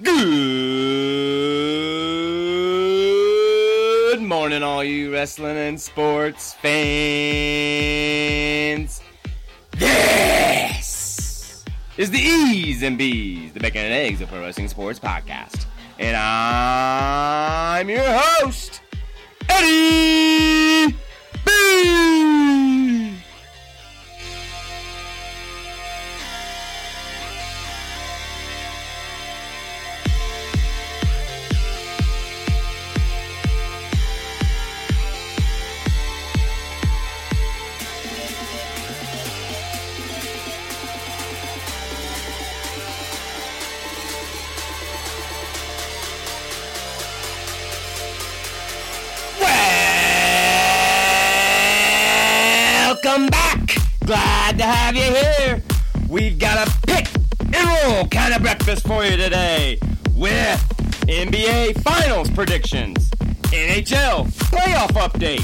Good morning, all you wrestling and sports fans. This is the E's and B's, the Bacon and Eggs of Pro Wrestling Sports podcast. And I'm your host, Eddie playoff update,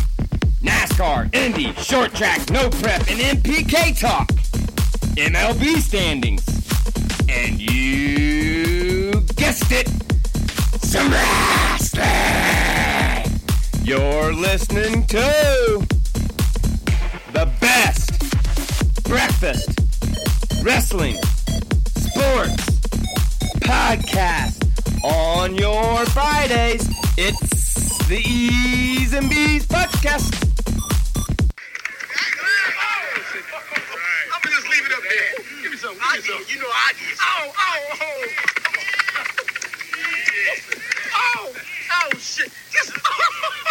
NASCAR, Indy, short track, no prep, and MPK talk, MLB standings, and you guessed it, some wrestling. You're listening to the best breakfast wrestling sports podcast on your Fridays. It's the E's and B's podcast. I'm gonna just leave it up there. Give me some. Give me some. You know I get. Oh, oh, oh. Oh, oh, shit. Just. Oh, this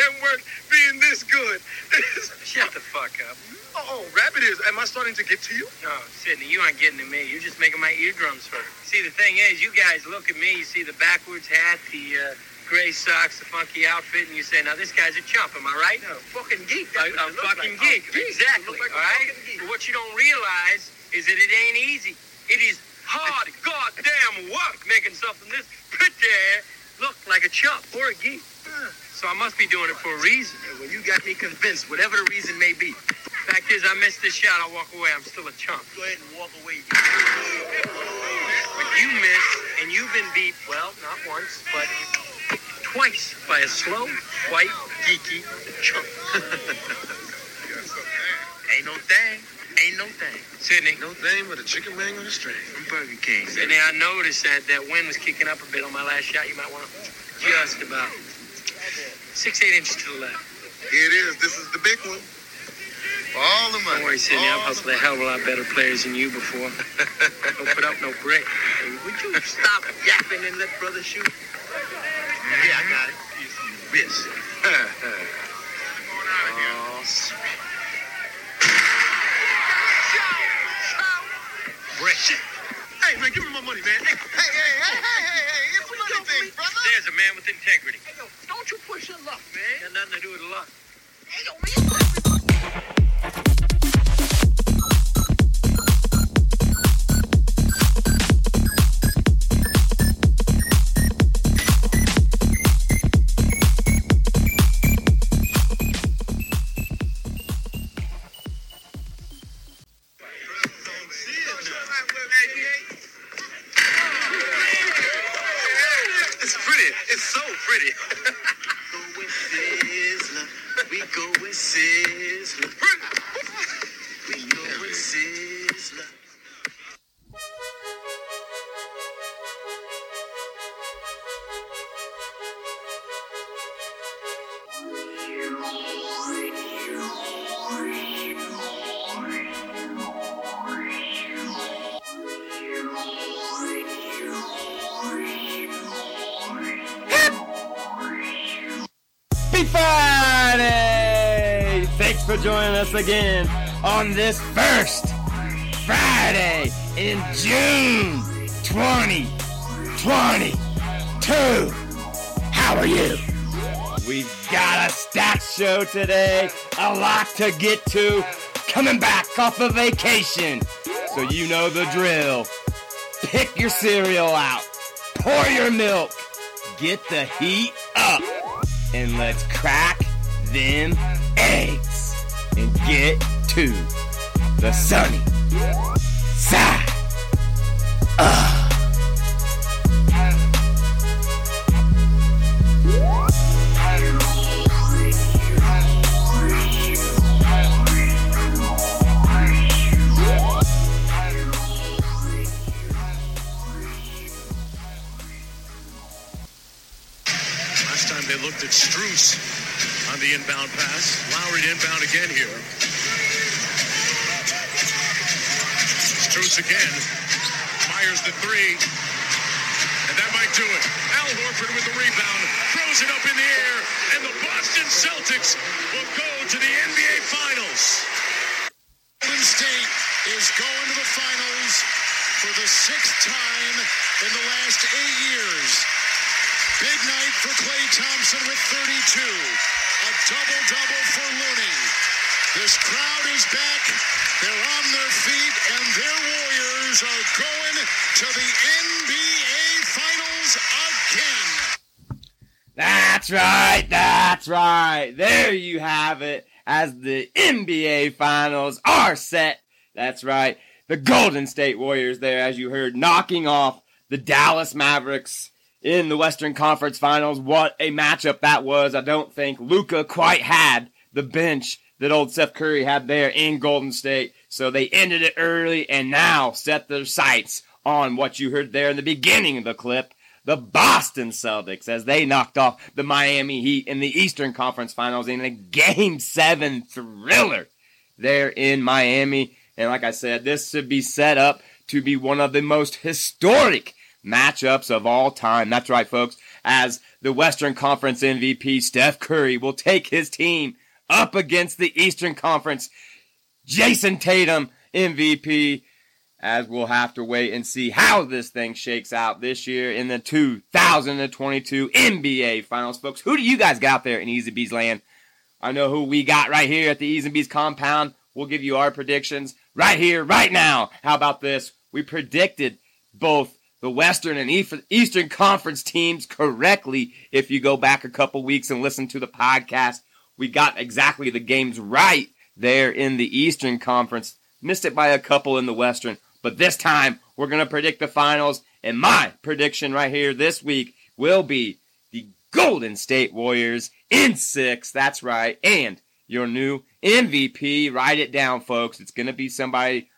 goddamn work being this good. Shut the fuck up. Oh, rabbit ears. Am I starting to get to you? No, Sydney, you aren't getting to me. You're just making my eardrums hurt. See, the thing is, you guys look at me, you see the backwards hat, the uh, gray socks, the funky outfit, and you say, now this guy's a chump, am I right? No, fucking geek. A, That's a what fucking like. geek. Oh, geek. Exactly. Like all right? But what you don't realize is that it ain't easy. It is hard goddamn work making something this pretty look like a chump or a geek. So I must be doing it for a reason. Well, you got me convinced, whatever the reason may be. Fact is, I missed this shot. I'll walk away. I'm still a chump. Go ahead and walk away. But you missed, and you've been beat, well, not once, but twice by a slow, white, geeky chump. Ain't no thing. Ain't no thing. Sydney, No thing but a chicken wing on a string from Burger King. Sydney, I noticed that that wind was kicking up a bit on my last shot. You might want to just about six, eight inches to the left. Here it is. This is the big one. All the money. Don't worry, Sydney. I've All hustled a hell of a lot better players than you before. Don't put up no brick. Hey, would you stop yapping and let brother shoot? Yeah, I got it. Yes. oh, sweet. Hey, man, give me my money, man. Hey, hey, hey, hey, hey, hey, hey. It's a money thing, brother. There's a man with integrity. Hey, yo, don't you push your luck, man. Got nothing to do with luck. Hey, yo, man, on this first Friday in June 2022. How are you? We've got a stacked show today, a lot to get to, coming back off of vacation. So you know the drill. Pick your cereal out, pour your milk, get the heat up, and let's crack them eggs and get to the sunny side Last time they looked at Strus on the inbound pass. Lowry inbound again here. Sixth time in the last eight years. Big night for Klay Thompson with 32. A double-double for Looney. This crowd is back. They're on their feet, and their Warriors are going to the NBA Finals again. That's right. That's right. There you have it. As the NBA Finals are set. That's right. The Golden State Warriors there, as you heard, knocking off the Dallas Mavericks in the Western Conference Finals. What a matchup that was. I don't think Luka quite had the bench that old Seth Curry had there in Golden State. So they ended it early and now set their sights on what you heard there in the beginning of the clip. The Boston Celtics as they knocked off the Miami Heat in the Eastern Conference Finals in a game seven thriller there in Miami. And like I said, this should be set up to be one of the most historic matchups of all time. That's right, folks. As the Western Conference MVP, Steph Curry, will take his team up against the Eastern Conference. Jayson Tatum, MVP, as we'll have to wait and see how this thing shakes out this year in the 2022 NBA Finals, folks. Who do you guys got there in Easy Bees land? I know who we got right here at the Easy Bees compound. We'll give you our predictions right here, right now. How about this? We predicted both the Western and Eastern Conference teams correctly. If you go back a couple weeks and listen to the podcast, we got exactly the games right there in the Eastern Conference. Missed it by a couple in the Western, but this time we're going to predict the finals. And my prediction right here this week will be the Golden State Warriors in six. That's right. And your new MVP. Write it down, folks. It's going to be somebody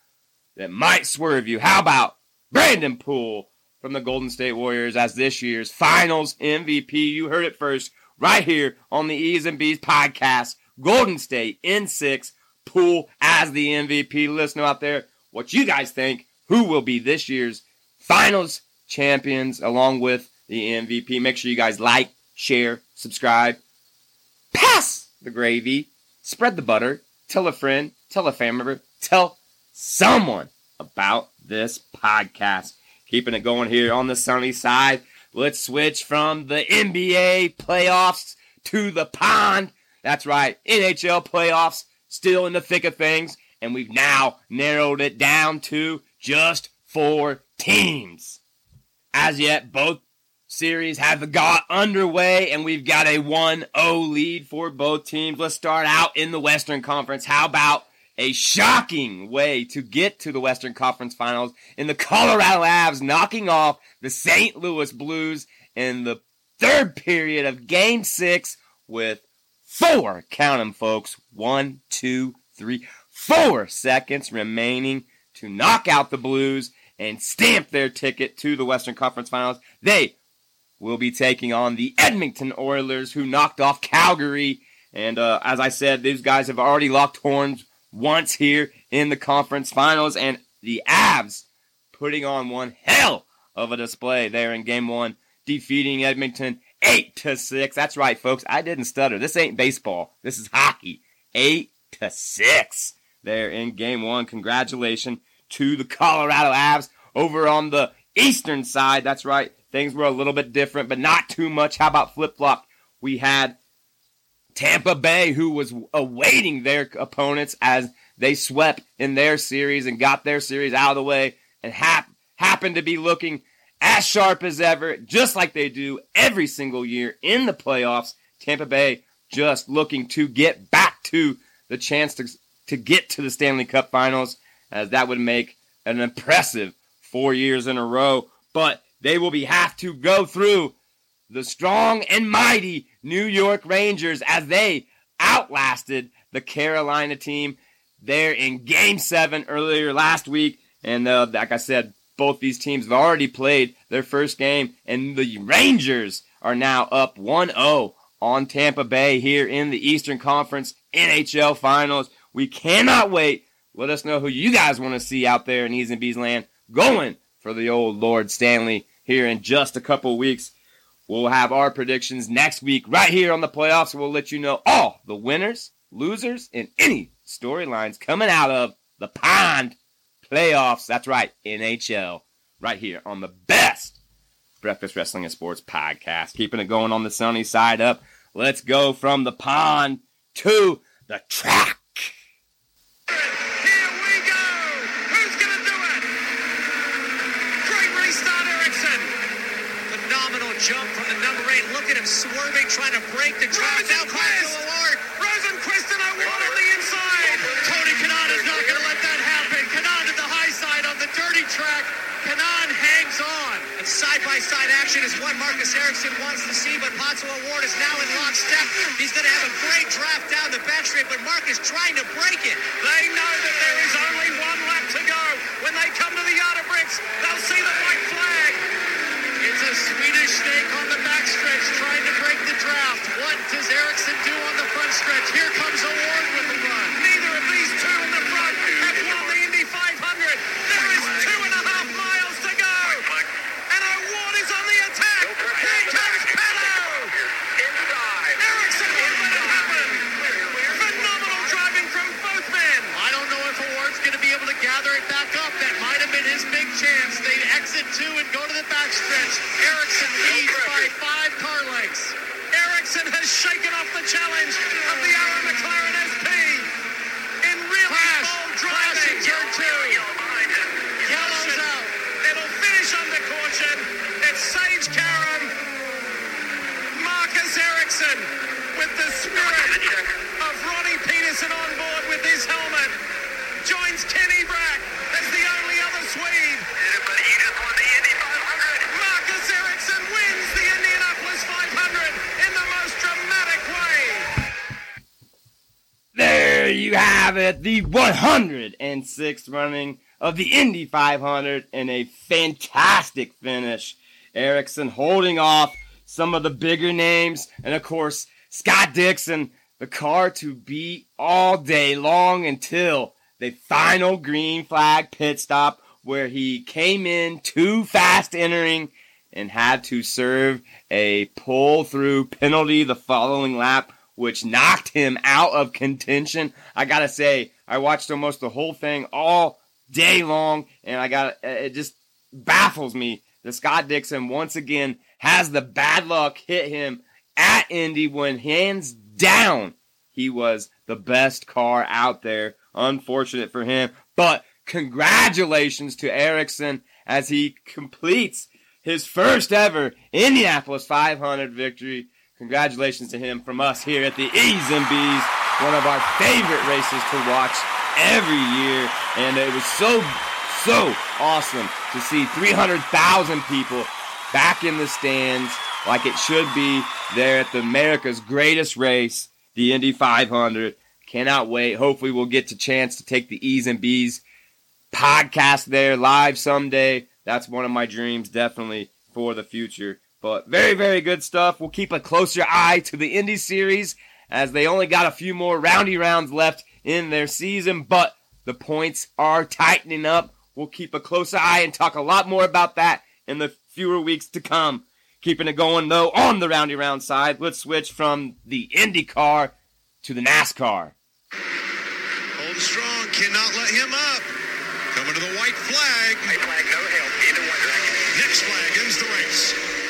that might swerve you. How about Brandon Poole from the Golden State Warriors as this year's finals MVP? You heard it first right here on the E's and B's podcast. Golden State in six. Poole as the MVP. Know out there what you guys think. Who will be this year's finals champions along with the MVP? Make sure you guys like, share, subscribe, pass the gravy, spread the butter, tell a friend, tell a family member, tell someone about this podcast. Keeping it going here on the sunny side. Let's switch from the NBA playoffs to the pond. That's right, NHL playoffs still in the thick of things, and we've now narrowed it down to just four teams. As yet, both series have got underway, and we've got a 1 0 lead for both teams. Let's start out in the Western Conference. How about a shocking way to get to the Western Conference Finals in the Colorado Avs knocking off the St. Louis Blues in the third period of Game 6 with four, count them, folks, one, two, three, four seconds remaining to knock out the Blues and stamp their ticket to the Western Conference Finals. They will be taking on the Edmonton Oilers, who knocked off Calgary. And uh, as I said, these guys have already locked horns once here in the conference finals, and the Avs putting on one hell of a display there in game one, defeating Edmonton eight to six. That's right, folks. I didn't stutter. This ain't baseball. This is hockey. Eight to six there in game one. Congratulations to the Colorado Avs over on the eastern side. That's right. Things were a little bit different, but not too much. How about flip flop? We had Tampa Bay, who was awaiting their opponents as they swept in their series and got their series out of the way and hap- happened to be looking as sharp as ever, just like they do every single year in the playoffs. Tampa Bay just looking to get back to the chance to, to get to the Stanley Cup finals, as that would make an impressive four years in a row. But they will be have to go through the strong and mighty New York Rangers as they outlasted the Carolina team there in Game Seven earlier last week. And uh, like I said, both these teams have already played their first game, and the Rangers are now up 1-0 on Tampa Bay here in the Eastern Conference NHL Finals. We cannot wait. Let us know who you guys want to see out there in E's and B's land going for the old Lord Stanley here in just a couple weeks. We'll have our predictions next week right here on the playoffs. We'll let you know all the winners, losers, and any storylines coming out of the pond playoffs. That's right, NHL, right here on the best Breakfast Wrestling and Sports podcast. Keeping it going on the sunny side up. Let's go from the pond to the track. Here we go! Who's gonna do it? Great restart, Ericsson! Phenomenal jump from the number eight. Look at him swerving, trying to break the trap. Now Rosenqvist! O'Ward. Rosenqvist and O'Ward on the inside! Tony Kanaan is not going to let that happen. Kanaan to the high side on the dirty track. Kanaan hangs on. And side-by-side action is what Marcus Ericsson wants to see, but Pato O'Ward is now in lockstep. He's going to have a great draft down the back straight, but Marcus trying to break it. They know that there is only one lap to go. When they come to the yard of bricks, they'll see the white flag. Swedish snake on the backstretch trying to break the draft. What does Ericsson do on the front stretch? Here comes O'Ward with the run. Neither of these two in the front have won the Indy 500. There is two and a half miles to go. And O'Ward is on the attack. Here comes Pato. Ericsson won't let it happen. Phenomenal driving from both men. I don't know if O'Ward's going to be able to gather it back up. That might have been his big chance. They'd two and go to the backstretch. Ericsson leads by five car lengths. Ericsson has shaken off the challenge of the Arrow McLaren SP. In really Crash. bold in driving. turn two. Yellow's out. It'll finish under caution. It's Sage Karam. Marcus Ericsson with the spirit of Ronnie Peterson on board with his helmet. Joins Kenny you have it, the 106th running of the Indy 500 and a fantastic finish. Ericsson holding off some of the bigger names, and of course, Scott Dixon, the car to beat all day long until the final green flag pit stop where he came in too fast entering and had to serve a pull through penalty the following lap, which knocked him out of contention. I gotta say, I watched almost the whole thing all day long, and I got uh, it just baffles me that Scott Dixon once again has the bad luck hit him at Indy when hands down he was the best car out there. Unfortunate for him, but congratulations to Ericsson as he completes his first ever Indianapolis 500 victory. Congratulations to him from us here at the E's and B's, one of our favorite races to watch every year. And it was so, so awesome to see 300,000 people back in the stands like it should be there at the America's greatest race, the Indy 500. Cannot wait. Hopefully, we'll get the chance to take the E's and B's podcast there live someday. That's one of my dreams, definitely for the future. But very, very good stuff. We'll keep a closer eye to the Indy series as they only got a few more roundy rounds left in their season, but the points are tightening up. We'll keep a closer eye and talk a lot more about that in the fewer weeks to come. Keeping it going though on the roundy round side, let's switch from the IndyCar to the NASCAR. Hold strong, cannot let him up. Coming to the white flag. Next flag ends the race.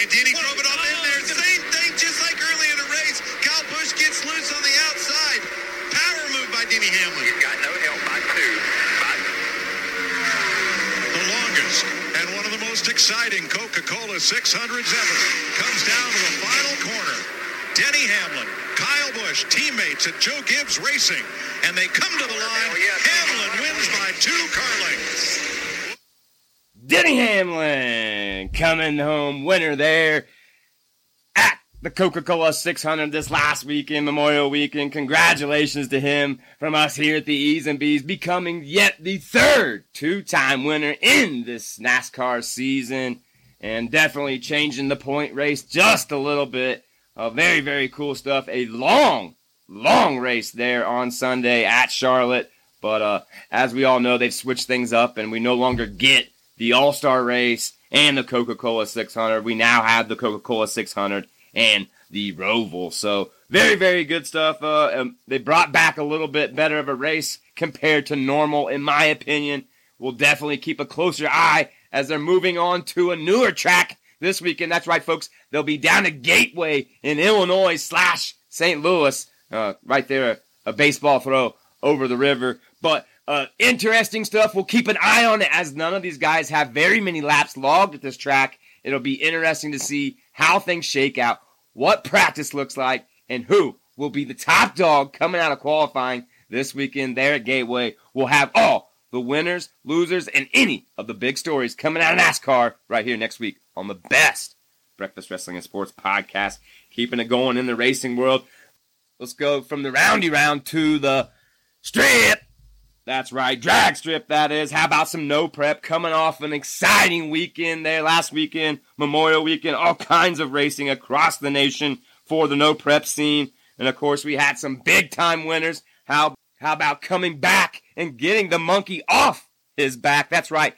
Mandini drove it up in there. Oh, Same thing, just like early in the race. Kyle Busch gets loose on the outside. Power move by Denny Hamlin. Got no help by two. The longest and one of the most exciting Coca-Cola 600s ever comes down to the final corner. Denny Hamlin Kyle Busch, teammates at Joe Gibbs Racing, and they come to the line. Hamlin wins by two car lengths. Denny Hamlin coming home winner there at the Coca-Cola 600 this last weekend, Memorial Weekend. Congratulations to him from us here at the E's and B's, becoming yet the third two-time winner in this NASCAR season, and definitely changing the point race just a little bit. Uh, very, very cool stuff. A long, long race there on Sunday at Charlotte. But uh, as we all know, they've switched things up, and we no longer get the All Star race and the Coca Cola 600. We now have the Coca Cola 600 and the Roval. So very, very good stuff. Uh, um, they brought back a little bit better of a race compared to normal, in my opinion. We'll definitely keep a closer eye as they're moving on to a newer track this weekend. That's right, folks. They'll be down at Gateway in Illinois slash St. Louis, uh, right there, a baseball throw over the river. But uh, interesting stuff. We'll keep an eye on it as none of these guys have very many laps logged at this track. It'll be interesting to see how things shake out, what practice looks like, and who will be the top dog coming out of qualifying this weekend there at Gateway. We'll have all the winners, losers, and any of the big stories coming out of NASCAR right here next week on the best Breakfast Wrestling and Sports podcast. Keeping it going in the racing world. Let's go from the roundy round to the strip. That's right, drag strip, that is. How about some no prep coming off an exciting weekend there last weekend, Memorial weekend, all kinds of racing across the nation for the no prep scene. And of course, we had some big time winners. How, how about coming back and getting the monkey off his back? That's right,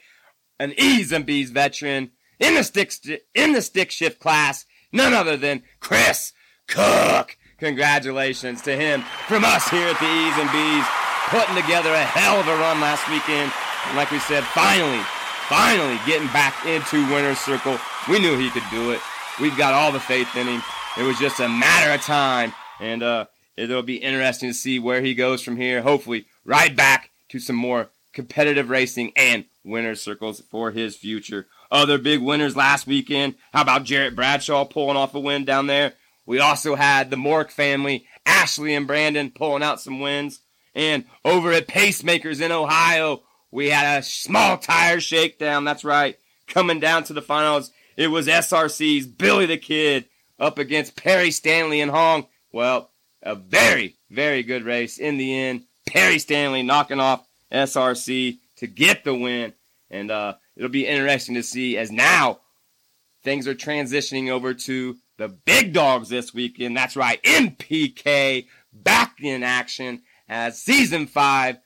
an E's and B's veteran in the stick, in the stick shift class, none other than Chris Cook. Congratulations to him from us here at the E's and B's putting together a hell of a run last weekend. And like we said, finally, finally getting back into winner's circle. We knew he could do it. We've got all the faith in him. It was just a matter of time. And uh, it'll be interesting to see where he goes from here. Hopefully, right back to some more competitive racing and winner's circles for his future. Other big winners last weekend. How about Jarrett Bradshaw pulling off a win down there? We also had the Mork family, Ashley and Brandon, pulling out some wins. And over at Pacemakers in Ohio, we had a small tire shakedown. That's right. Coming down to the finals, it was SRC's Billy the Kid up against Perry Stanley and Hong. Well, a very, very good race in the end. Perry Stanley knocking off SRC to get the win. And uh, it'll be interesting to see as now things are transitioning over to the big dogs this weekend. That's right, MPK back in action as season five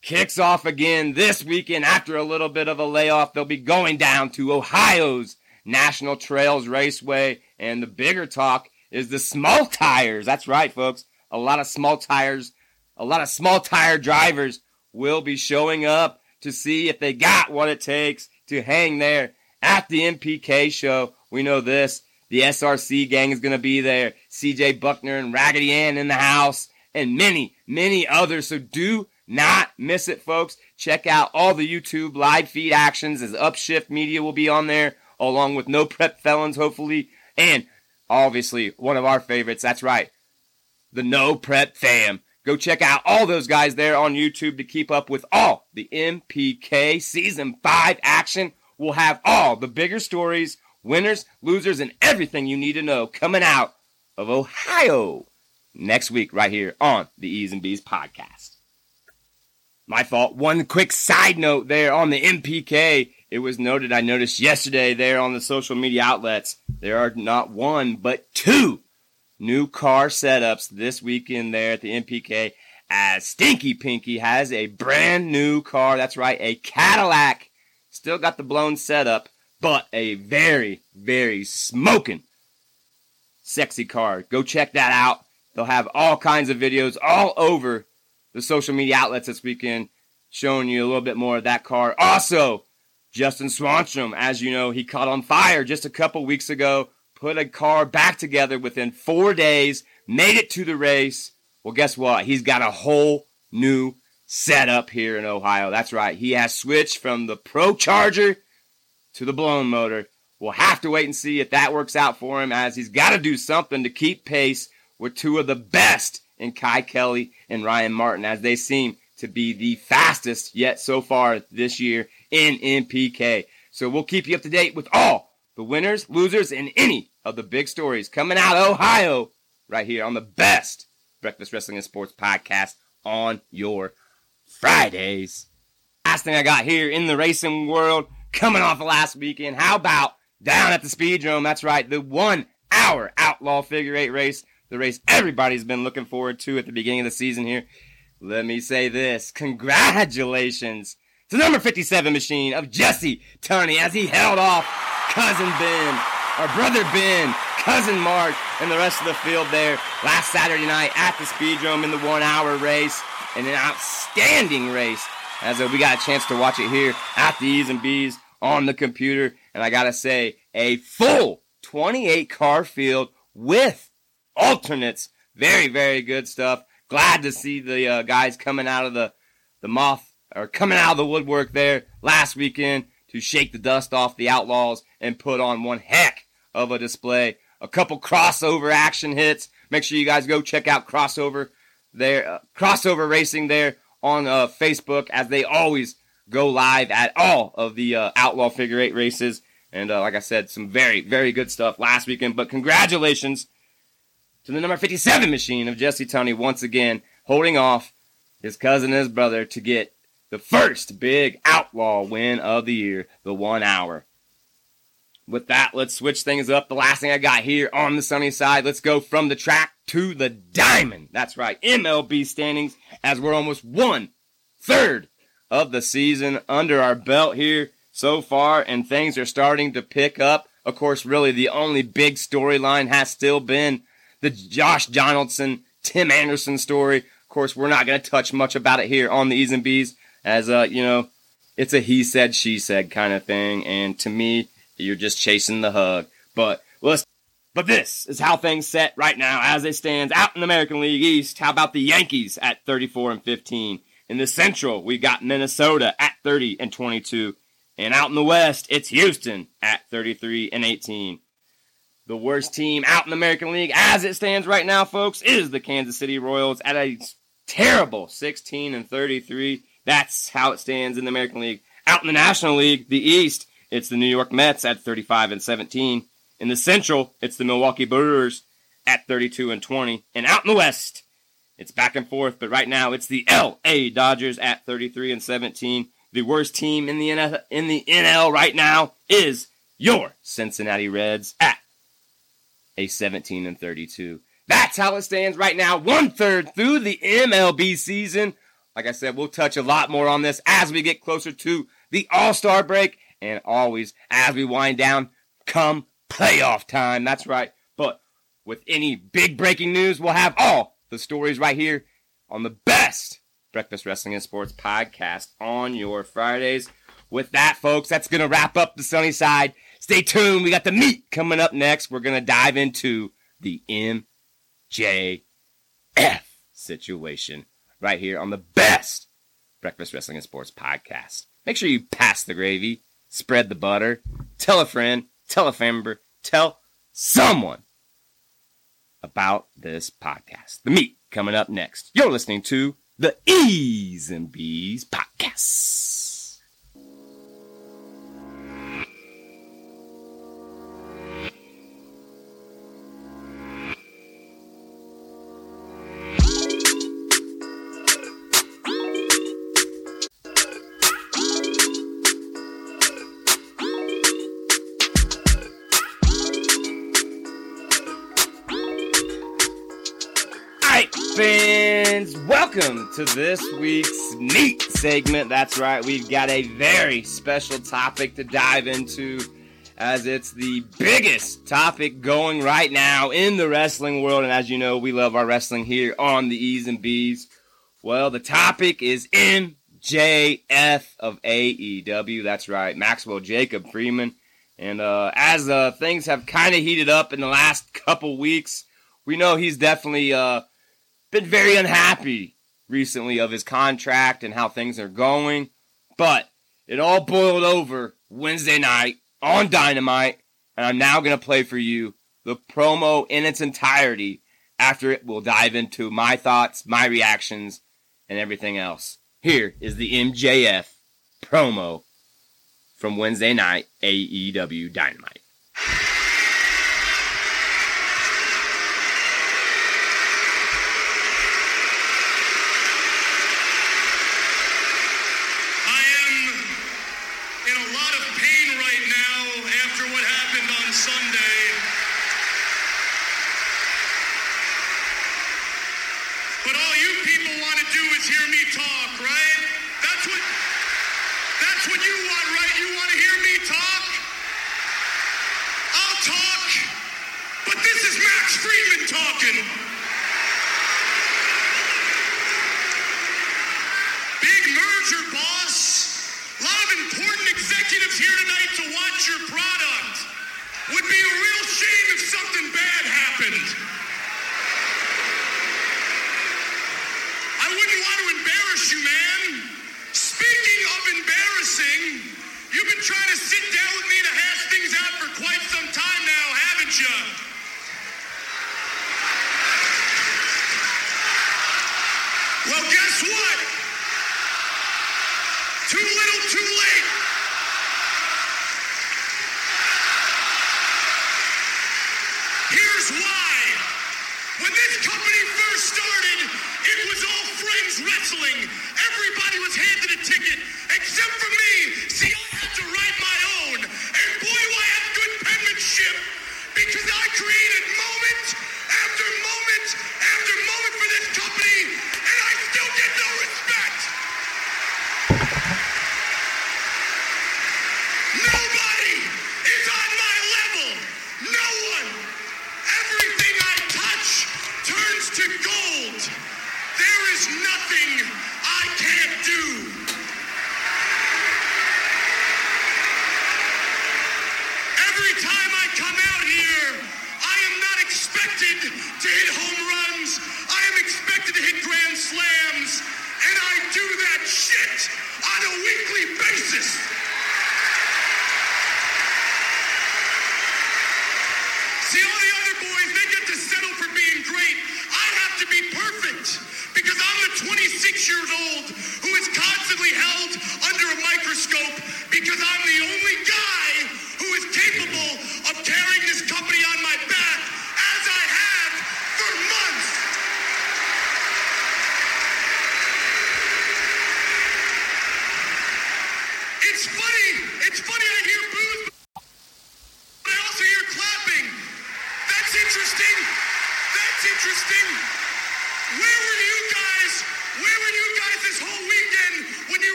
kicks off again this weekend after a little bit of a layoff. They'll be going down to Ohio's National Trails Raceway. And the bigger talk is the small tires. That's right, folks. A lot of small tires, a lot of small tire drivers will be showing up to see if they got what it takes to hang there at the MPK show. We know this. The SRC gang is going to be there. CJ Buckner and Raggedy Ann in the house and many, many others. So do not miss it, folks. Check out all the YouTube live feed actions as Upshift Media will be on there, along with No Prep Felons, hopefully, and obviously one of our favorites. That's right, the No Prep Fam. Go check out all those guys there on YouTube to keep up with all the MPK Season 5 action. We'll have all the bigger stories, winners, losers, and everything you need to know coming out of Ohio next week right here on the E's and B's podcast. My fault. One quick side note there on the MPK. It was noted, I noticed yesterday there on the social media outlets, there are not one, but two new car setups this weekend there at the MPK as Stinky Pinky has a brand new car. That's right, a Cadillac. Still got the blown setup, but a very, very smoking sexy car. Go check that out. They'll have all kinds of videos all over the social media outlets this weekend showing you a little bit more of that car. Also, Justin Swanstrom, as you know, he caught on fire just a couple weeks ago, put a car back together within four days, made it to the race. Well, guess what? He's got a whole new setup here in Ohio. That's right. He has switched from the Pro Charger to the blown motor. We'll have to wait and see if that works out for him as he's got to do something to keep pace with two of the best in Kye Kelley and Ryan Martin as they seem to be the fastest yet so far this year in NPK. So we'll keep you up to date with all the winners, losers, and any of the big stories coming out of Ohio right here on the best Breakfast Wrestling and Sports podcast on your Fridays. Last thing I got here in the racing world coming off of last weekend. How about down at the Speedrome? That's right, the one hour outlaw figure eight race, the race everybody's been looking forward to at the beginning of the season here. Let me say this congratulations to number 57 machine of Jesse Tunney as he held off cousin Ben, our brother Ben, cousin Mark, and the rest of the field there last Saturday night at the Speedrome in the one hour race. And an outstanding race as we got a chance to watch it here at the E's and B's on the computer. And I gotta say, a full 28 car field with alternates. Very, very good stuff. Glad to see the uh, guys coming out of the, the moth or coming out of the woodwork there last weekend to shake the dust off the Outlaws and put on one heck of a display. A couple crossover action hits. Make sure you guys go check out crossover there, uh, crossover racing there on uh, Facebook as they always go live at all of the uh, Outlaw Figure Eight races. And uh, like I said, some very, very good stuff last weekend. But congratulations to the number 57 machine of Jesse Tunney once again, holding off his cousin and his brother to get the first big outlaw win of the year, the one hour. With that, let's switch things up. The last thing I got here on the sunny side, let's go from the track to the diamond. That's right, MLB standings as we're almost one third of the season under our belt here so far, and things are starting to pick up. Of course, really the only big storyline has still been the Josh Donaldson, Tim Anderson story. Of course, we're not going to touch much about it here on the E's and B's, as uh, you know, it's a he said, she said kind of thing, and to me, you're just chasing the hug. But let's. But this is how things set right now as it stands out in the American League East. How about the Yankees at 34 and 15? In the Central, we've got Minnesota at 30 and 22. And out in the West, it's Houston at 33 and 18. The worst team out in the American League as it stands right now, folks, is the Kansas City Royals at a terrible 16 and 33. That's how it stands in the American League. Out in the National League, the East, it's the New York Mets at 35 and 17. In the Central, it's the Milwaukee Brewers at 32 and 20. And out in the West, it's back and forth, but right now it's the LA Dodgers at 33 and 17. The worst team in the NL, in the NL right now is your Cincinnati Reds at a 17 and 32. That's how it stands right now, one third through the MLB season. Like I said, we'll touch a lot more on this as we get closer to the All Star break and always as we wind down come playoff time. That's right. But with any big breaking news, we'll have all the stories right here on the best Breakfast Wrestling and Sports podcast on your Fridays. With that, folks, that's going to wrap up the sunny side. Stay tuned. We got the meat coming up next. We're going to dive into the MJF situation right here on the best Breakfast Wrestling and Sports podcast. Make sure you pass the gravy spread the butter, tell a friend, tell a family member, tell someone about this podcast. The meat coming up next. You're listening to the E's and B's podcast. Fans, welcome to this week's Meat segment. That's right, we've got a very special topic to dive into as it's the biggest topic going right now in the wrestling world. And as you know, we love our wrestling here on the E's and B's. Well, the topic is MJF of AEW. That's right, Maxwell Jacob Freeman. And uh, as uh, things have kind of heated up in the last couple weeks, we know he's definitely uh, been very unhappy recently of his contract and how things are going. But it all boiled over Wednesday night on Dynamite, and I'm now going to play for you the promo in its entirety. After it, we'll dive into my thoughts, my reactions, and everything else. Here is the MJF promo from Wednesday night AEW Dynamite. would be a real shame if something bad happened. I wouldn't want to embarrass you, man. Speaking of embarrassing, you've been trying to sit down with me just handed a ticket.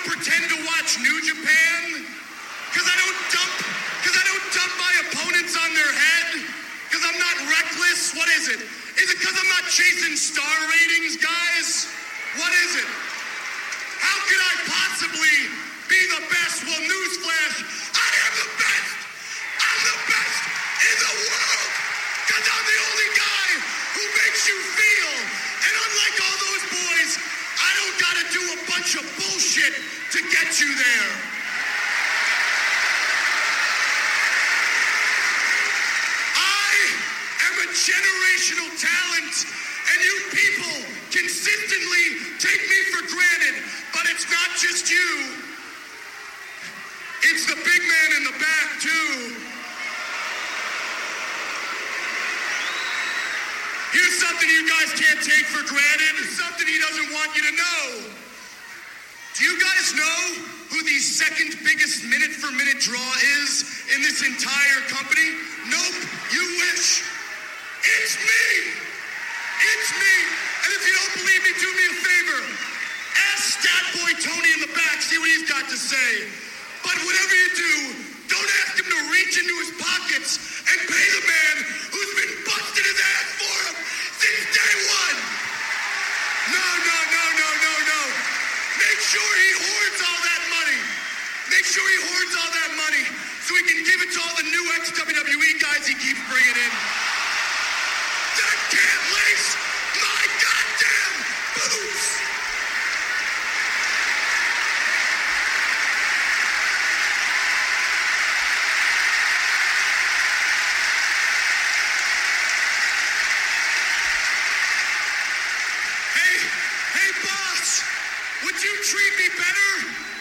don't pretend to watch New Japan because I don't dump because I don't dump my opponents on their head because I'm not reckless. What is it? Is it because I'm not chasing star ratings, guys? What is it? How could I possibly be the best? Well, newsflash, I am the best. I'm the best in the world because I'm the only guy who makes you feel. And unlike all those boys got to do a bunch of bullshit to get you there. I am a generational talent, and you people consistently take me for granted, but it's not just you. It's the big man in the back, too. Here's something you guys can't take for granted, something he doesn't want you to know. Do you guys know who the second biggest minute for minute draw is in this entire company? Nope, you wish. It's me! It's me! And if you don't believe me, do me a favor. Ask Stat Boy Tony in the back, see what he's got to say. But whatever you do, don't ask him to reach into his pockets and pay the man who's been busting his ass for him since day one. No, no, no, no, no, no. Make sure he hoards all that money. Make sure he hoards all that money so he can give it to all the new ex-WWE guys he keeps bringing in. That can't lace my goddamn boots! Hey, hey, boss, would you treat me better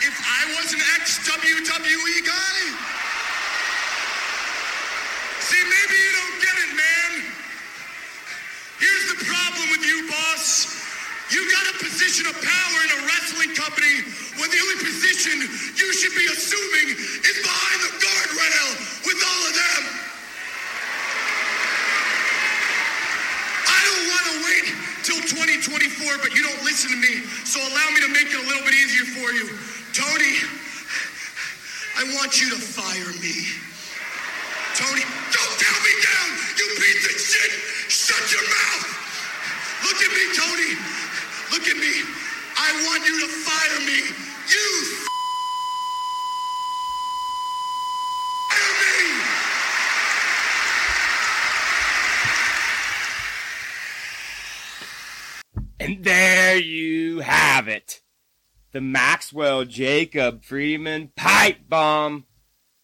if I was an ex-WWE guy? See, maybe you don't get it, man. Here's the problem with you, boss. You got a position of power in a wrestling company when the only position you should be assuming is behind the guardrail with all of them. I don't want to wait till 2024, but you don't listen to me. So allow me to make it a little bit easier for you. Tony, I want you to fire me. Tony, don't tell me down, you piece of shit! Shut your mouth! Look at me, Tony. Look at me. I want you to fire me. You fire me! And there you have it. The Maxwell Jacob Friedman pipe bomb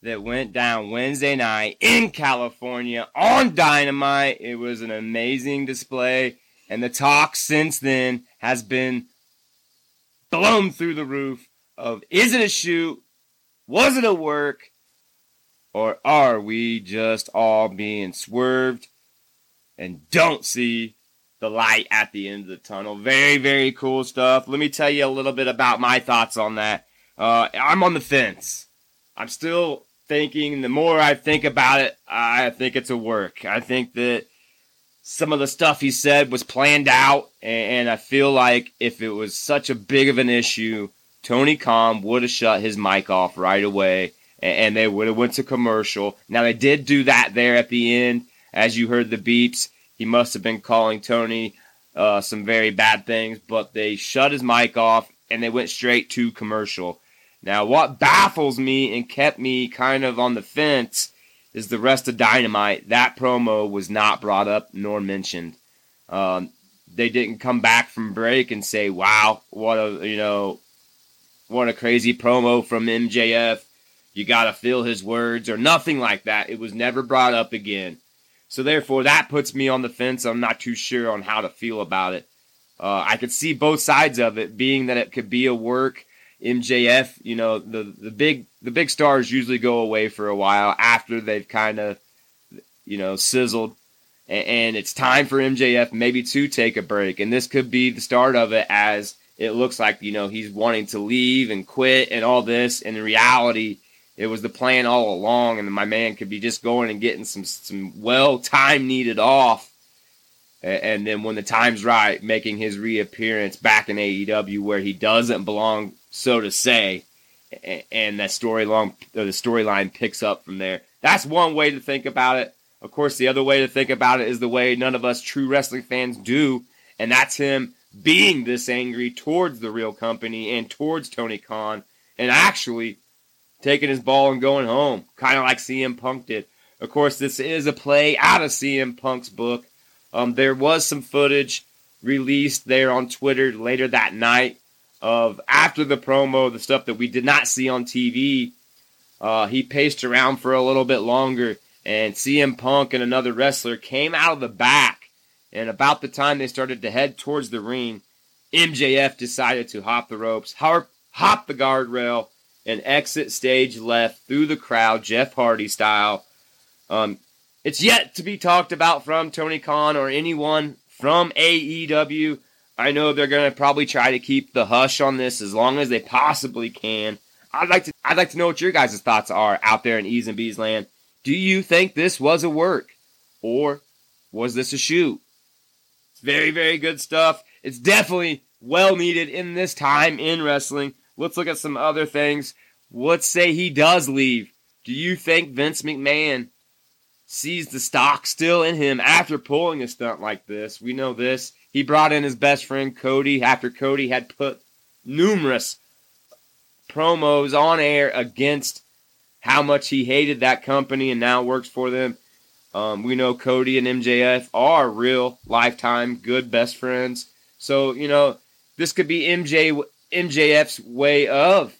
that went down Wednesday night in California on Dynamite. It was an amazing display, and the talk since then has been blown through the roof of is it a shoot? Was it a work? Or are we just all being swerved and don't see the light at the end of the tunnel. Very, very cool stuff. Let me tell you a little bit about my thoughts on that. Uh, I'm on the fence. I'm still thinking, the more I think about it, I think it's a work. I think that some of the stuff he said was planned out, and I feel like if it was such a big of an issue, Tony Khan would have shut his mic off right away, and they would have went to commercial. Now they did do that there at the end, as you heard the beeps. He must have been calling Tony uh, some very bad things, but they shut his mic off and they went straight to commercial. Now, what baffles me and kept me kind of on the fence is the rest of Dynamite. That promo was not brought up nor mentioned. Um, they didn't come back from break and say, "Wow, what a you know, what a crazy promo from MJF." You got to feel his words or nothing like that. It was never brought up again. So therefore, that puts me on the fence. I'm not too sure on how to feel about it. Uh, I could see both sides of it, being that it could be a work. MJF, you know, the the big the big stars usually go away for a while after they've kind of, you know, sizzled, and, and it's time for MJF maybe to take a break. And this could be the start of it, as it looks like you know he's wanting to leave and quit and all this. And in reality, it was the plan all along, and my man could be just going and getting some some well time needed off, and then when the time's right, making his reappearance back in AEW where he doesn't belong, so to say, and that storyline the storyline picks up from there. That's one way to think about it. Of course, the other way to think about it is the way none of us true wrestling fans do, and that's him being this angry towards the real company and towards Tony Khan, and actually taking his ball and going home, kind of like CM Punk did. Of course, this is a play out of CM Punk's book. Um, there was some footage released there on Twitter later that night of after the promo, the stuff that we did not see on TV. Uh, he paced around for a little bit longer, and CM Punk and another wrestler came out of the back And about the time they started to head towards the ring, MJF decided to hop the ropes, hop, hop the guardrail, and exit stage left through the crowd, Jeff Hardy style. Um, it's yet to be talked about from Tony Khan or anyone from AEW. I know they're going to probably try to keep the hush on this as long as they possibly can. I'd like to I'd like to know what your guys' thoughts are out there in E's and B's land. Do you think this was a work or was this a shoot? It's very very good stuff. It's definitely well needed in this time in wrestling. Let's look at some other things. Let's say he does leave. Do you think Vince McMahon sees the stock still in him after pulling a stunt like this? We know this. He brought in his best friend Cody after Cody had put numerous promos on air against how much he hated that company and now works for them. Um, we know Cody and MJF are real lifetime good best friends. So, you know, this could be MJ MJF's way of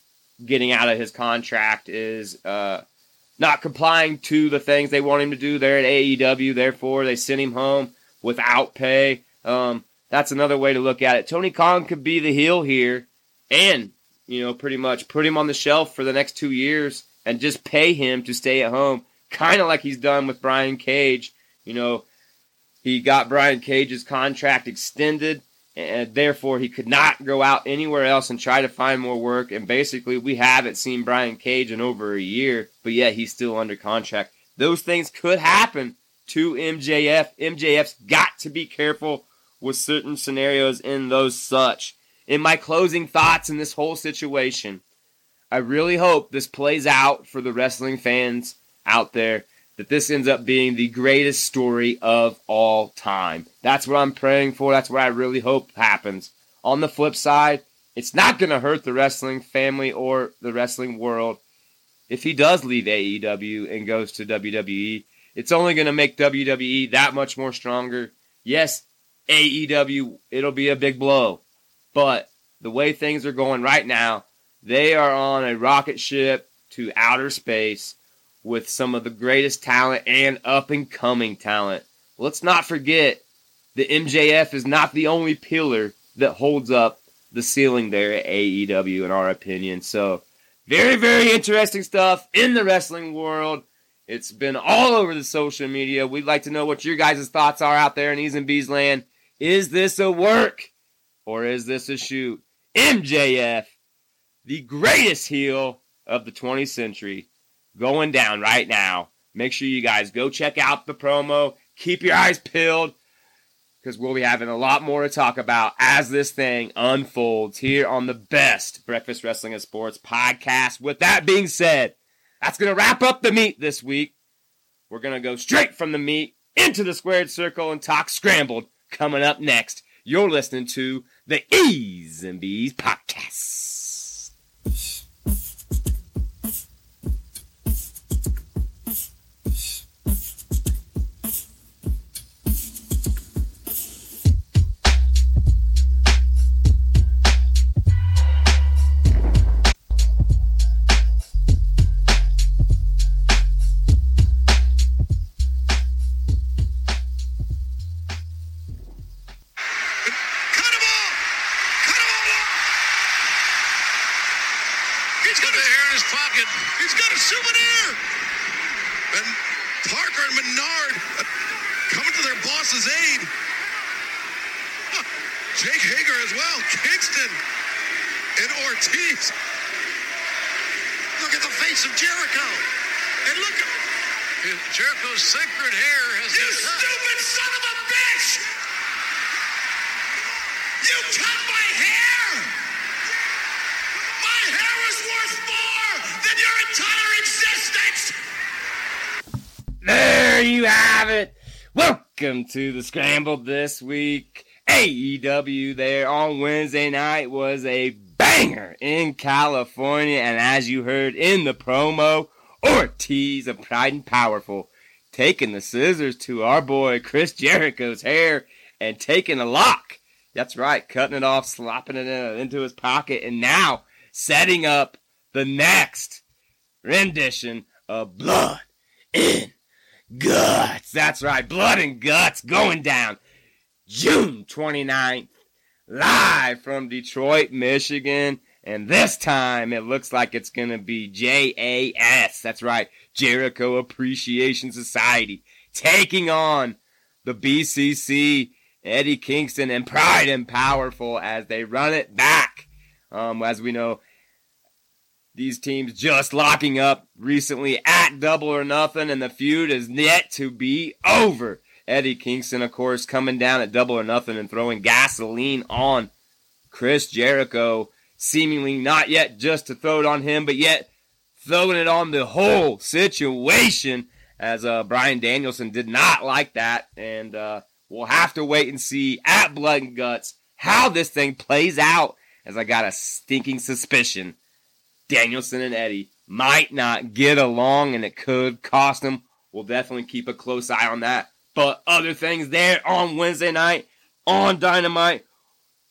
getting out of his contract is uh, not complying to the things they want him to do there at AEW. Therefore, they sent him home without pay. Um, that's another way to look at it. Tony Khan could be the heel here and, you know, pretty much put him on the shelf for the next two years and just pay him to stay at home, kind of like he's done with Brian Cage. You know, he got Brian Cage's contract extended and therefore he could not go out anywhere else and try to find more work. And basically, we haven't seen Brian Cage in over a year, but yet he's still under contract. Those things could happen to MJF. MJF's got to be careful with certain scenarios in those such. In my closing thoughts in this whole situation, I really hope this plays out for the wrestling fans out there that this ends up being the greatest story of all time. That's what I'm praying for. That's what I really hope happens. On the flip side, it's not going to hurt the wrestling family or the wrestling world if he does leave AEW and goes to WWE. It's only going to make WWE that much more stronger. Yes, AEW, it'll be a big blow. But the way things are going right now, they are on a rocket ship to outer space with some of the greatest talent and up and coming talent. Let's not forget the MJF is not the only pillar that holds up the ceiling there at AEW, in our opinion. So, very, very interesting stuff in the wrestling world. It's been all over the social media. We'd like to know what your guys' thoughts are out there in E's and B's land. Is this a work or is this a shoot? MJF, the greatest heel of the 20th century, going down right now. Make sure you guys go check out the promo. Keep your eyes peeled because we'll be having a lot more to talk about as this thing unfolds here on the best Breakfast Wrestling and Sports podcast. With that being said, that's going to wrap up the meat this week. We're going to go straight from the meat into the squared circle and talk scrambled coming up next. You're listening to the E's and B's podcast. To the scramble this week. AEW there on Wednesday night was a banger in California, and as you heard in the promo, Ortiz of Proud and Powerful taking the scissors to our boy Chris Jericho's hair and taking a lock. That's right, cutting it off, slapping it in, into his pocket, and now setting up the next rendition of Blood in Guts. That's right, Blood and Guts going down. June 29th, live from Detroit, Michigan. And this time it looks like it's going to be JAS. That's right, Jericho Appreciation Society taking on the BCC, Eddie Kingston, and Proud and Powerful as they run it back. Um, as we know, these teams just locking up recently at Double or Nothing, and the feud is yet to be over. Eddie Kingston, of course, coming down at Double or Nothing and throwing gasoline on Chris Jericho, seemingly not yet just to throw it on him, but yet throwing it on the whole situation. As uh, Bryan Danielson did not like that, and uh, we'll have to wait and see at Blood and Guts how this thing plays out. As I got a stinking suspicion Danielson and Eddie might not get along, and it could cost them. We'll definitely keep a close eye on that. But other things there on Wednesday night on Dynamite,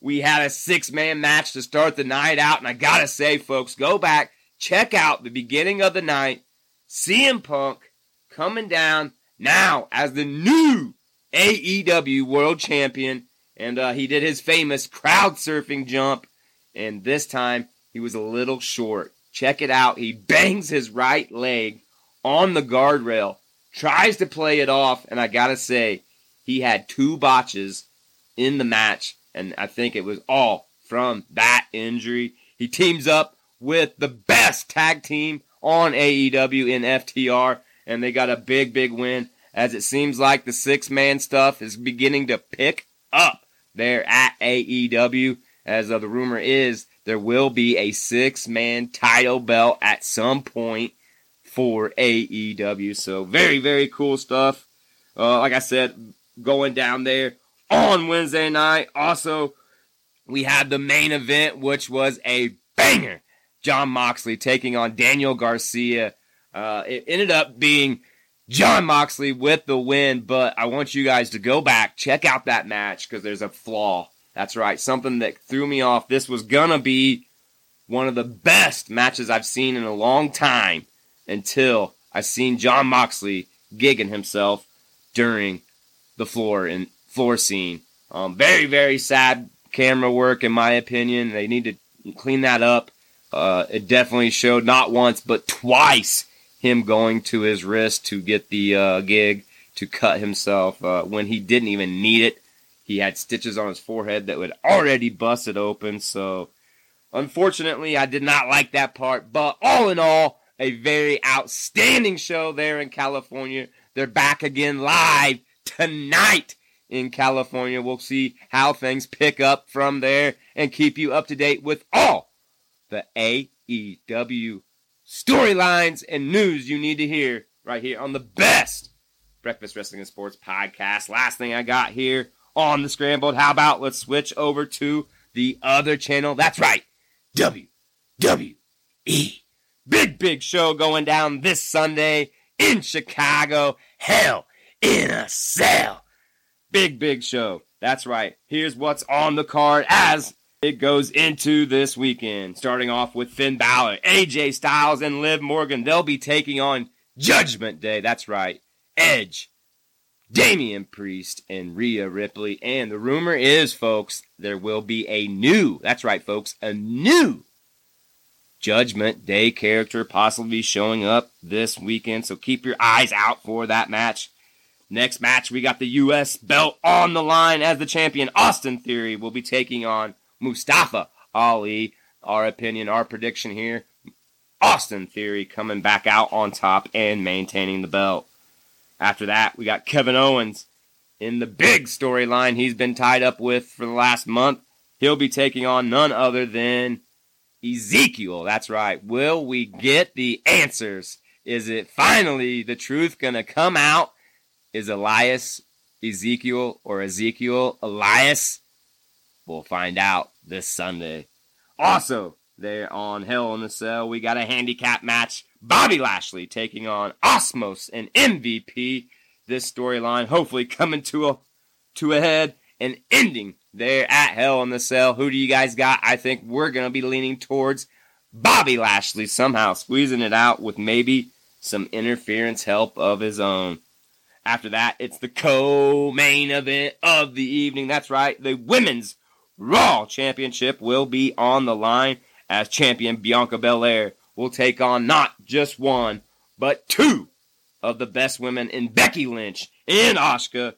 we had a six man match to start the night out. And I gotta say, folks, go back, check out the beginning of the night. CM Punk coming down now as the new AEW World Champion. And uh, he did his famous crowd surfing jump. And this time he was a little short. Check it out. He bangs his right leg on the guardrail tries to play it off, and I gotta say, he had two botches in the match, and I think it was all from that injury. He teams up with the best tag team on AEW in FTR, and they got a big, big win. As it seems like the six man stuff is beginning to pick up there at AEW. As uh, the rumor is, there will be a six man title belt at some point for AEW. So very, very cool stuff. Uh, like I said, going down there on Wednesday night. Also, we had the main event, which was a banger. Jon Moxley taking on Daniel Garcia. Uh, it ended up being Jon Moxley with the win, but I want you guys to go back, check out that match because there's a flaw. That's right, something that threw me off. This was gonna be one of the best matches I've seen in a long time until I seen Jon Moxley gigging himself during the floor and floor scene. Um, very very sad camera work in my opinion. They need to clean that up. Uh, it definitely showed not once but twice him going to his wrist to get the uh, gig to cut himself uh, when he didn't even need it. He had stitches on his forehead that would already busted open. So, unfortunately, I did not like that part. But all in all, a very outstanding show there in California. They're back again live tonight in California. We'll see how things pick up from there and keep you up to date with all the AEW storylines and news you need to hear right here on the best Breakfast Wrestling and Sports podcast. Last thing I got here on the Scrambled. How about let's switch over to the other channel? That's right, WWE. Big, big show going down this Sunday in Chicago. Hell in a Cell. Big, big show. That's right. Here's what's on the card as it goes into this weekend. Starting off with Finn Balor, AJ Styles, and Liv Morgan. They'll be taking on Judgment Day. That's right. Edge, Damian Priest, and Rhea Ripley. And the rumor is, folks, there will be a new, that's right, folks, a new Judgment Day character possibly showing up this weekend. So keep your eyes out for that match. Next match, we got the U.S. belt on the line as the champion. Austin Theory will be taking on Mustafa Ali. Our opinion, our prediction here. Austin Theory coming back out on top and maintaining the belt. After that, we got Kevin Owens in the big storyline he's been tied up with for the last month. He'll be taking on none other than Ezekiel. That's right. Will we get the answers? Is it finally the truth going to come out? Is Elias Ezekiel or Ezekiel Elias? We'll find out this Sunday. Also, there on Hell in the Cell, we got a handicap match. Bobby Lashley taking on Omos and MVP. This storyline hopefully coming to a to a head and ending there at Hell in the Cell. Who do you guys got? I think we're to be leaning towards Bobby Lashley somehow squeezing it out with maybe some interference help of his own. After that, it's the co-main event of the evening. That's right, the women's Raw Championship will be on the line as champion Bianca Belair will take on not just one, but two of the best women in Becky Lynch and Asuka.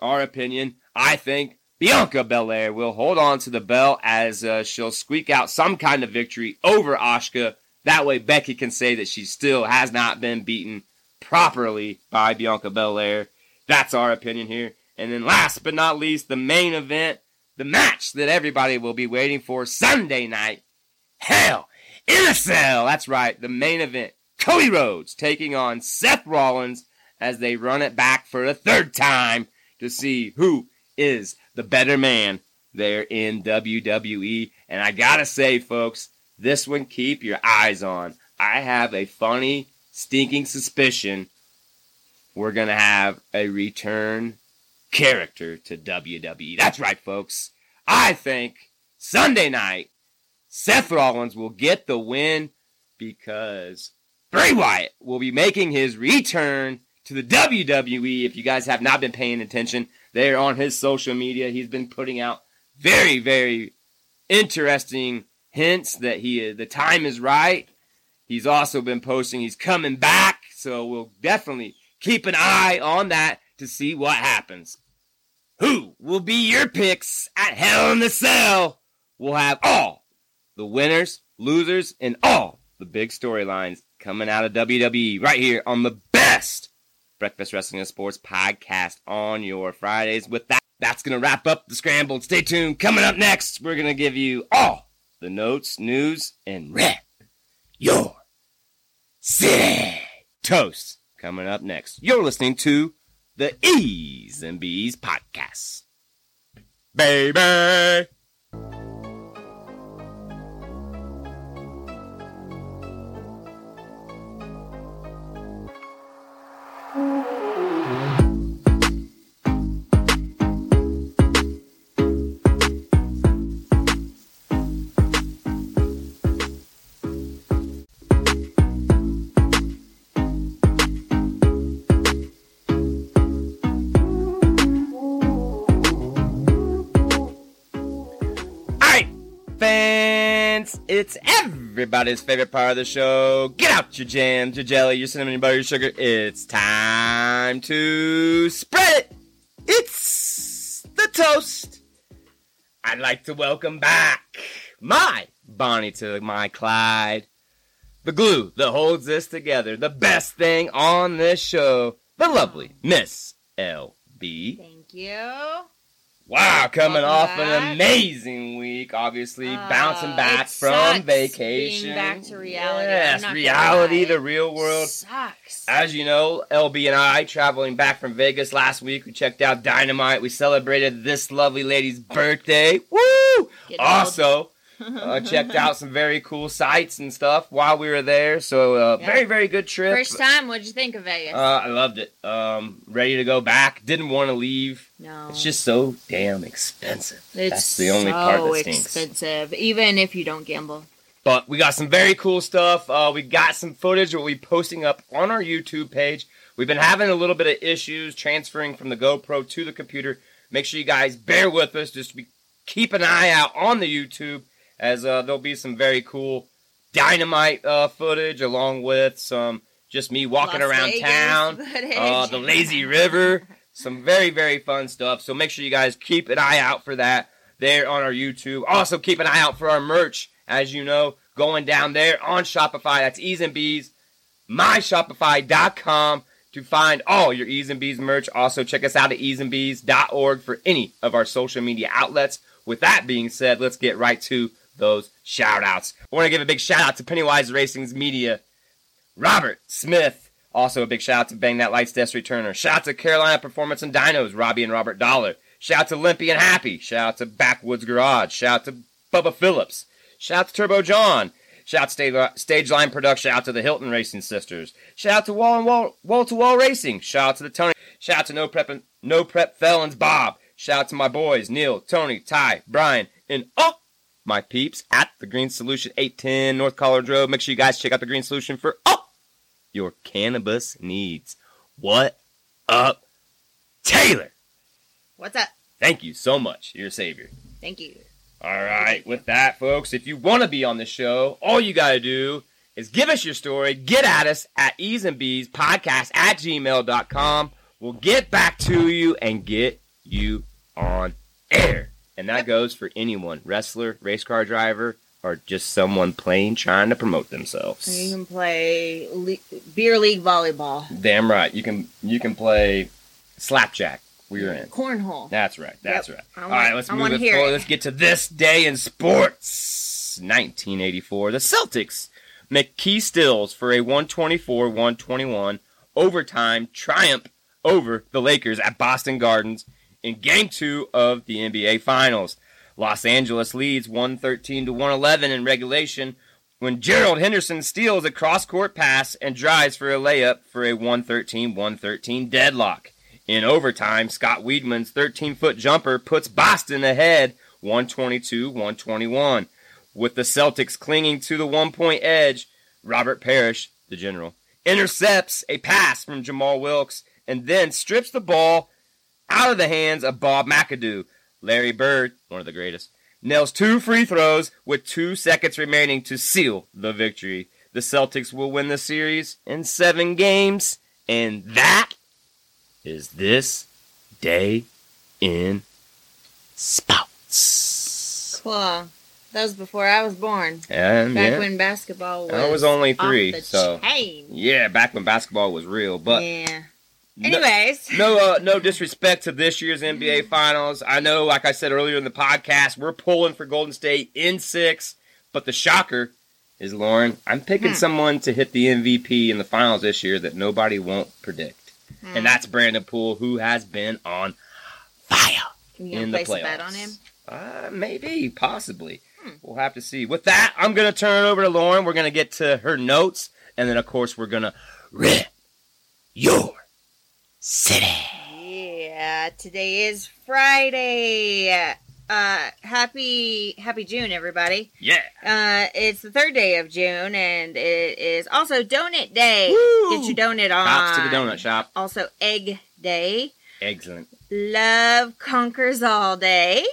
Our opinion, I think Bianca Belair will hold on to the belt as uh, she'll squeak out some kind of victory over Asuka. That way, Becky can say that she still has not been beaten properly by Bianca Belair. That's our opinion here. And then, last but not least, the main event, the match that everybody will be waiting for Sunday night. Hell Cell. That's right, the main event. Cody Rhodes taking on Seth Rollins as they run it back for a third time to see who is the better man there in WWE. And I gotta say, folks, this one keep your eyes on. I have a funny, stinking suspicion we're gonna have a return character to WWE. That's right, folks. I think Sunday night, Seth Rollins will get the win because Bray Wyatt will be making his return to the WWE. If you guys have not been paying attention, there on his social media, he's been putting out very, very interesting hints that he the time is right. He's also been posting he's coming back, so we'll definitely keep an eye on that to see what happens. Who will be your picks at Hell in the Cell? We'll have all the winners, losers, and all the big storylines coming out of WWE right here on the best Breakfast Wrestling and Sports podcast on your Fridays. With that, that's going to wrap up the scrambled. Stay tuned. Coming up next, we're going to give you all the notes, news, and rep your city. Toast coming up next. You're listening to the E's and B's podcast. Baby. Everybody's favorite part of the show. Get out your jams, your jelly, your cinnamon, your butter, your sugar. It's time to spread it. It's the toast. I'd like to welcome back my Bonnie to my Clyde. The glue that holds this together. The best thing on this show. The lovely Miss LB. Thank you. Wow, coming off back. an amazing week, obviously bouncing Uh, back it from vacation. being back to reality. Yes, reality, the real world. Sucks. As you know, LB and I traveling back from Vegas last week. We checked out Dynamite. We celebrated this lovely lady's birthday. Woo! Getting old. Uh, checked out some very cool sites and stuff while we were there. So, uh, Yeah. very, very good trip. First time, what'd you think of Vegas? Uh, I loved it. Um, ready to go back. Didn't want to leave. no. It's just so damn expensive. It's That's the only so part that stinks. expensive, even if you don't gamble. But we got some very cool stuff. Uh, we got some footage we'll be posting up on our YouTube page. We've been having a little bit of issues transferring from the GoPro to the computer. Make sure you guys bear with us. Just be, keep an eye out on the YouTube as uh, there'll be some very cool dynamite uh, footage along with some just me walking Las around Vegas town, uh, the lazy river, some very very fun stuff. So make sure you guys keep an eye out for that there on our YouTube. Also keep an eye out for our merch, as you know, going down there on Shopify. That's E's and B's, myshopify.com to find all your E's and B's merch. Also check us out at e'sandb's.org for any of our social media outlets. With that being said, let's get right to those shout outs. I want to give a big shout out to Pennywise Racing's media, Robert Smith. Also a big shout out to Bang That Lights Desk Returner. Shout out to Carolina Performance and Dinos, Robbie and Robert Dollar. Shout out to Limpy and Happy. Shout out to Backwoods Garage. Shout out to Bubba Phillips. Shout out to Turbo John. Shout out to Stage, Line Production. Shout out to the Hilton Racing Sisters. Shout out to Wall and Wall, Wall to Wall Racing. Shout out to the Tony. Shout out to No Prep and No Prep Felons Bob. Shout out to my boys Neil, Tony, Ty, Brian, and oh my peeps at the Green Solution 810 North College Road. Make sure you guys check out the Green Solution for oh your cannabis needs. What up Taylor. What's up? Thank you so much. You're a savior. Thank you. All right, with that, folks, if you want to be on the show, all you got to do is give us your story, get at us at E's and B's podcast at gmail.com. We'll get back to you and get you on air. And that goes for anyone wrestler, race car driver, or just someone plain trying to promote themselves. You can play le- beer league volleyball, Damn right. You can you can play slapjack. We're in. cornhole. That's right. That's Yep. right. I All want- right, let's I move it forward. it. Let's get to this day in sports. 1984. The Celtics make key stills for a 124-121 overtime triumph over the Lakers at Boston Gardens in Game 2 of the NBA Finals. Los Angeles leads 113 to 111 in regulation when Gerald Henderson steals a cross-court pass and drives for a layup for a 113-113 deadlock. In overtime, Scott Wedman's 13 foot jumper puts Boston ahead 122 121. With the Celtics clinging to the one point edge, Robert Parish, the general, intercepts a pass from Jamal Wilkes and then strips the ball out of the hands of Bob McAdoo. Larry Bird, one of the greatest, nails two free throws with two seconds remaining to seal the victory. The Celtics will win the series in seven games, and that is this day in spouts. Cool. That was before I was born. And Back yeah, when basketball was. I was only three, so chain. yeah, back when basketball was real. But yeah. No- Anyways, no, uh, no disrespect to this year's NBA Finals. I know, like I said earlier in the podcast, we're pulling for Golden State in six. But the shocker is Lauren. I'm picking Hmm. someone to hit the MVP in the finals this year that nobody won't predict, Hmm. and that's Brandon Poole, who has been on fire. Can you in the place a bet on playoffs. him? Uh, maybe, possibly. Hmm. We'll have to see. With that, I'm going to turn it over to Lauren. We're going to get to her notes, and then, of course, we're going to rip your city. Yeah, today is Friday. Uh, happy Happy June, everybody. Yeah. Uh, it's the third day of June, and it is also Donut Day. Woo! Get your donut on. Props to the donut shop. Also, Egg Day. Excellent. Love conquers all day.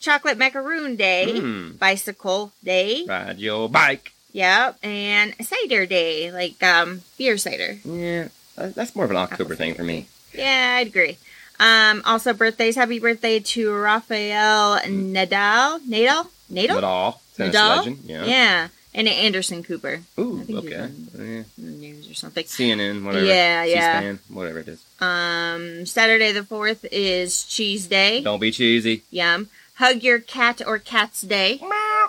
Chocolate macaroon day. Mm. Bicycle day. Ride your bike. Yep, and cider day, like um beer cider. Yeah, that's more of an October thing for me. Yeah, I'd agree. Um, also birthdays. Happy birthday to Rafael Nadal. Nadal. Nadal. Nadal, tennis Nadal? legend. Yeah. Yeah, and Anderson Cooper. Ooh, I think he's okay. on- Yeah. news or something. CNN, whatever. Yeah, yeah. C-SPAN, whatever it is. Um, Saturday the fourth is Cheese Day. Don't be cheesy. Yum. Hug your cat or cats day. Meow.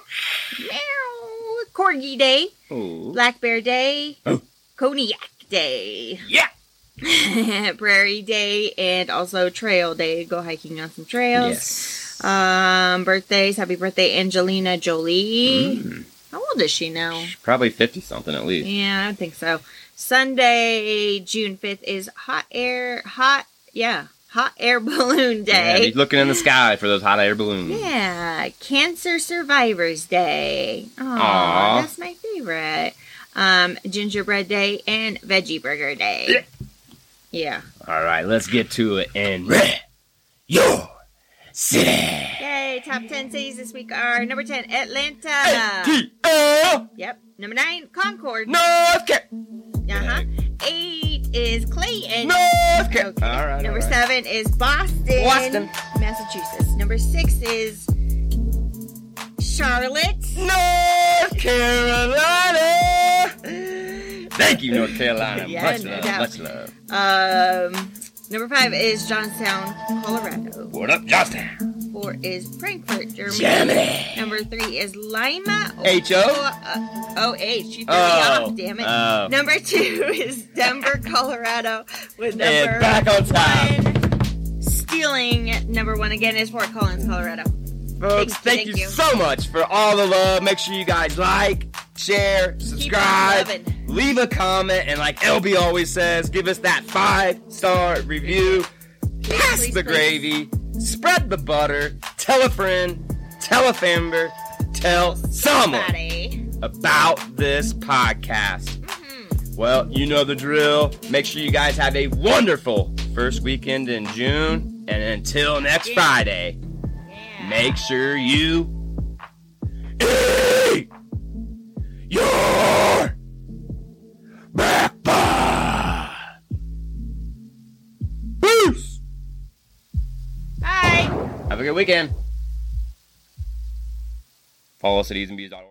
Corgi Day. Ooh. Black Bear Day. Oh. Cognac Day. Yeah. Prairie Day and also Trail Day. Go hiking on some trails. Yes. Um, birthdays. Happy birthday, Angelina Jolie. Mm, How old is she now? probably 50 something at least. Yeah, I don't think so. Sunday, June fifth is hot air. Hot, yeah, hot air balloon Yeah, day. he's looking in the sky for those hot air balloons. Yeah, Cancer Survivors Day. Aw, Aw. that's my. Um, Gingerbread Day and Veggie Burger Day. Yeah. All right, let's get to it and rip your city. Yay! Top ten cities this week are number ten, Atlanta. T-L, Yep. Number nine, Concord. North Carolina. Uh huh. Eight is Clayton. North Carolina. Okay. All right. Number all right. seven is Boston. Boston. Massachusetts. Number six is Charlotte. North Carolina. Thank you, North Carolina. Yeah, much no love, doubt. much love. Um, number five is Johnstown, Colorado. What up, Johnstown? Four is Frankfurt, Germany. Germany. Number three is Lima. H-O? Uh, oh, H. You threw me Oh, off, damn it. oh. Number two is Denver, Colorado, with number And back on top. one. Stealing number one again is Fort Collins, Colorado. Folks, Thank thank, you, thank you. so much for all the love. Make sure you guys like, share, subscribe, leave a comment, and like LB always says, give us that five star review. Pass please, the please. gravy, spread the butter, tell a friend, tell a member, tell someone about this podcast. Mhm. Well, you know the drill. Make sure you guys have a wonderful first weekend in June. And until next Yeah. Friday, Yeah. make sure you eat your breakfast. Peace. Bye. Have a good weekend. Follow us at easembees.org.